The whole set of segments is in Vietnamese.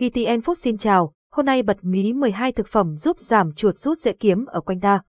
VTN Food xin chào, hôm nay bật mí 12 thực phẩm giúp giảm chuột rút dễ kiếm ở quanh ta.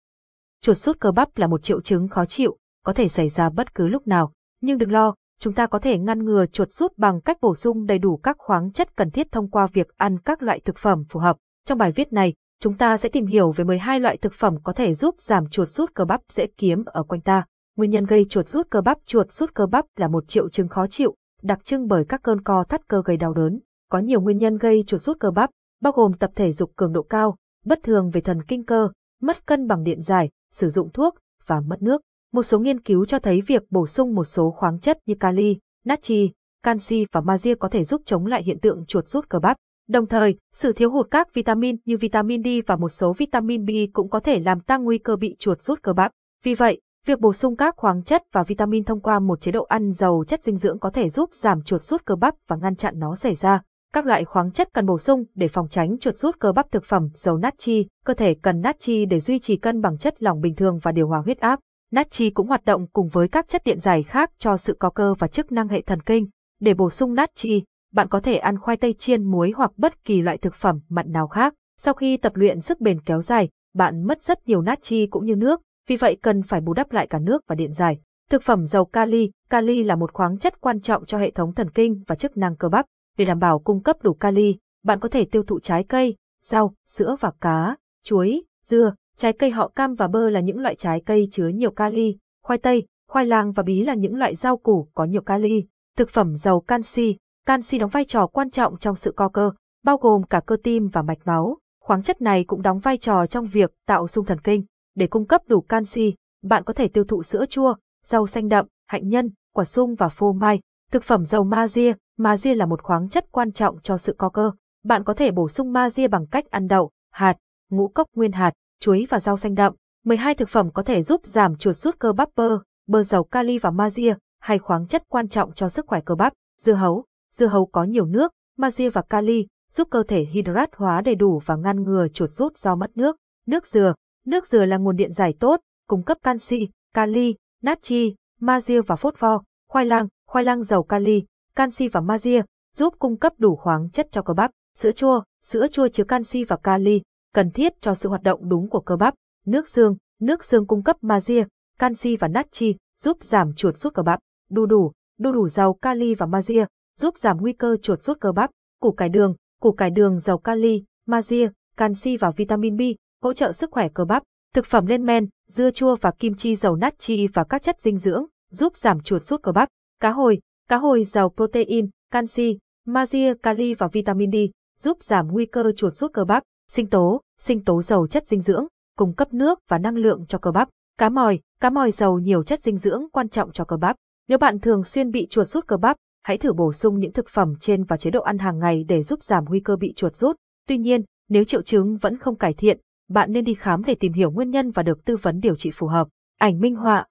Chuột rút cơ bắp là một triệu chứng khó chịu, có thể xảy ra bất cứ lúc nào. Nhưng đừng lo, chúng ta có thể ngăn ngừa chuột rút bằng cách bổ sung đầy đủ các khoáng chất cần thiết thông qua việc ăn các loại thực phẩm phù hợp. Trong bài viết này, chúng ta sẽ tìm hiểu về 12 loại thực phẩm có thể giúp giảm chuột rút cơ bắp dễ kiếm ở quanh ta. Nguyên nhân gây chuột rút cơ bắp Chuột rút cơ bắp là một triệu chứng khó chịu, đặc trưng bởi các cơn co thắt cơ gây đau đớn. Có nhiều nguyên nhân gây chuột rút cơ bắp, bao gồm tập thể dục cường độ cao, bất thường về thần kinh cơ, mất cân bằng điện giải, sử dụng thuốc và mất nước. Một số nghiên cứu cho thấy việc bổ sung một số khoáng chất như kali, natri, canxi và magie có thể giúp chống lại hiện tượng chuột rút cơ bắp. Đồng thời, sự thiếu hụt các vitamin như vitamin D và một số vitamin B cũng có thể làm tăng nguy cơ bị chuột rút cơ bắp. Vì vậy, việc bổ sung các khoáng chất và vitamin thông qua một chế độ ăn giàu chất dinh dưỡng có thể giúp giảm chuột rút cơ bắp và ngăn chặn nó xảy ra. Các loại khoáng chất cần bổ sung để phòng tránh chuột rút cơ bắp thực phẩm giàu natri, cơ thể cần natri để duy trì cân bằng chất lỏng bình thường và điều hòa huyết áp. Natri cũng hoạt động cùng với các chất điện giải khác cho sự có cơ và chức năng hệ thần kinh. Để bổ sung natri, bạn có thể ăn khoai tây chiên muối hoặc bất kỳ loại thực phẩm mặn nào khác. Sau khi tập luyện sức bền kéo dài, bạn mất rất nhiều natri cũng như nước, vì vậy cần phải bù đắp lại cả nước và điện giải. Thực phẩm giàu kali, kali là một khoáng chất quan trọng cho hệ thống thần kinh và chức năng cơ bắp. Để đảm bảo cung cấp đủ kali, bạn có thể tiêu thụ trái cây, rau, sữa và cá, chuối, dưa, trái cây họ cam và bơ là những loại trái cây chứa nhiều kali, khoai tây, khoai lang và bí là những loại rau củ có nhiều kali. Thực phẩm giàu canxi, canxi đóng vai trò quan trọng trong sự co cơ, bao gồm cả cơ tim và mạch máu. Khoáng chất này cũng đóng vai trò trong việc tạo sung thần kinh. Để cung cấp đủ canxi, bạn có thể tiêu thụ sữa chua, rau xanh đậm, hạnh nhân, quả sung và phô mai. Thực phẩm giàu magie, magie là một khoáng chất quan trọng cho sự co cơ. Bạn có thể bổ sung magie bằng cách ăn đậu, hạt, ngũ cốc nguyên hạt, chuối và rau xanh đậm. 12 thực phẩm có thể giúp giảm chuột rút cơ bắp bơ, bơ giàu kali và magie, hay khoáng chất quan trọng cho sức khỏe cơ bắp. Dưa hấu, dưa hấu có nhiều nước, magie và kali, giúp cơ thể hydrat hóa đầy đủ và ngăn ngừa chuột rút do mất nước. Nước dừa, nước dừa là nguồn điện giải tốt, cung cấp canxi, kali, natri, magie và phốt pho. Khoai lang, khoai lang giàu kali, canxi và magie, giúp cung cấp đủ khoáng chất cho cơ bắp. Sữa chua, sữa chua chứa canxi và kali, cần thiết cho sự hoạt động đúng của cơ bắp. Nước xương, nước xương cung cấp magie, canxi và natri, giúp giảm chuột rút cơ bắp. Đu đủ, đu đủ giàu kali và magie, giúp giảm nguy cơ chuột rút cơ bắp. Củ cải đường, củ cải đường giàu kali, magie, canxi và vitamin B, hỗ trợ sức khỏe cơ bắp. Thực phẩm lên men, dưa chua và kim chi giàu natri và các chất dinh dưỡng, giúp giảm chuột rút cơ bắp. Cá hồi, cá hồi giàu protein, canxi, magie, kali và vitamin D, giúp giảm nguy cơ chuột rút cơ bắp. Sinh tố, sinh tố giàu chất dinh dưỡng, cung cấp nước và năng lượng cho cơ bắp. Cá mòi, cá mòi giàu nhiều chất dinh dưỡng quan trọng cho cơ bắp. Nếu bạn thường xuyên bị chuột rút cơ bắp, hãy thử bổ sung những thực phẩm trên vào chế độ ăn hàng ngày để giúp giảm nguy cơ bị chuột rút. Tuy nhiên, nếu triệu chứng vẫn không cải thiện, bạn nên đi khám để tìm hiểu nguyên nhân và được tư vấn điều trị phù hợp. Ảnh minh họa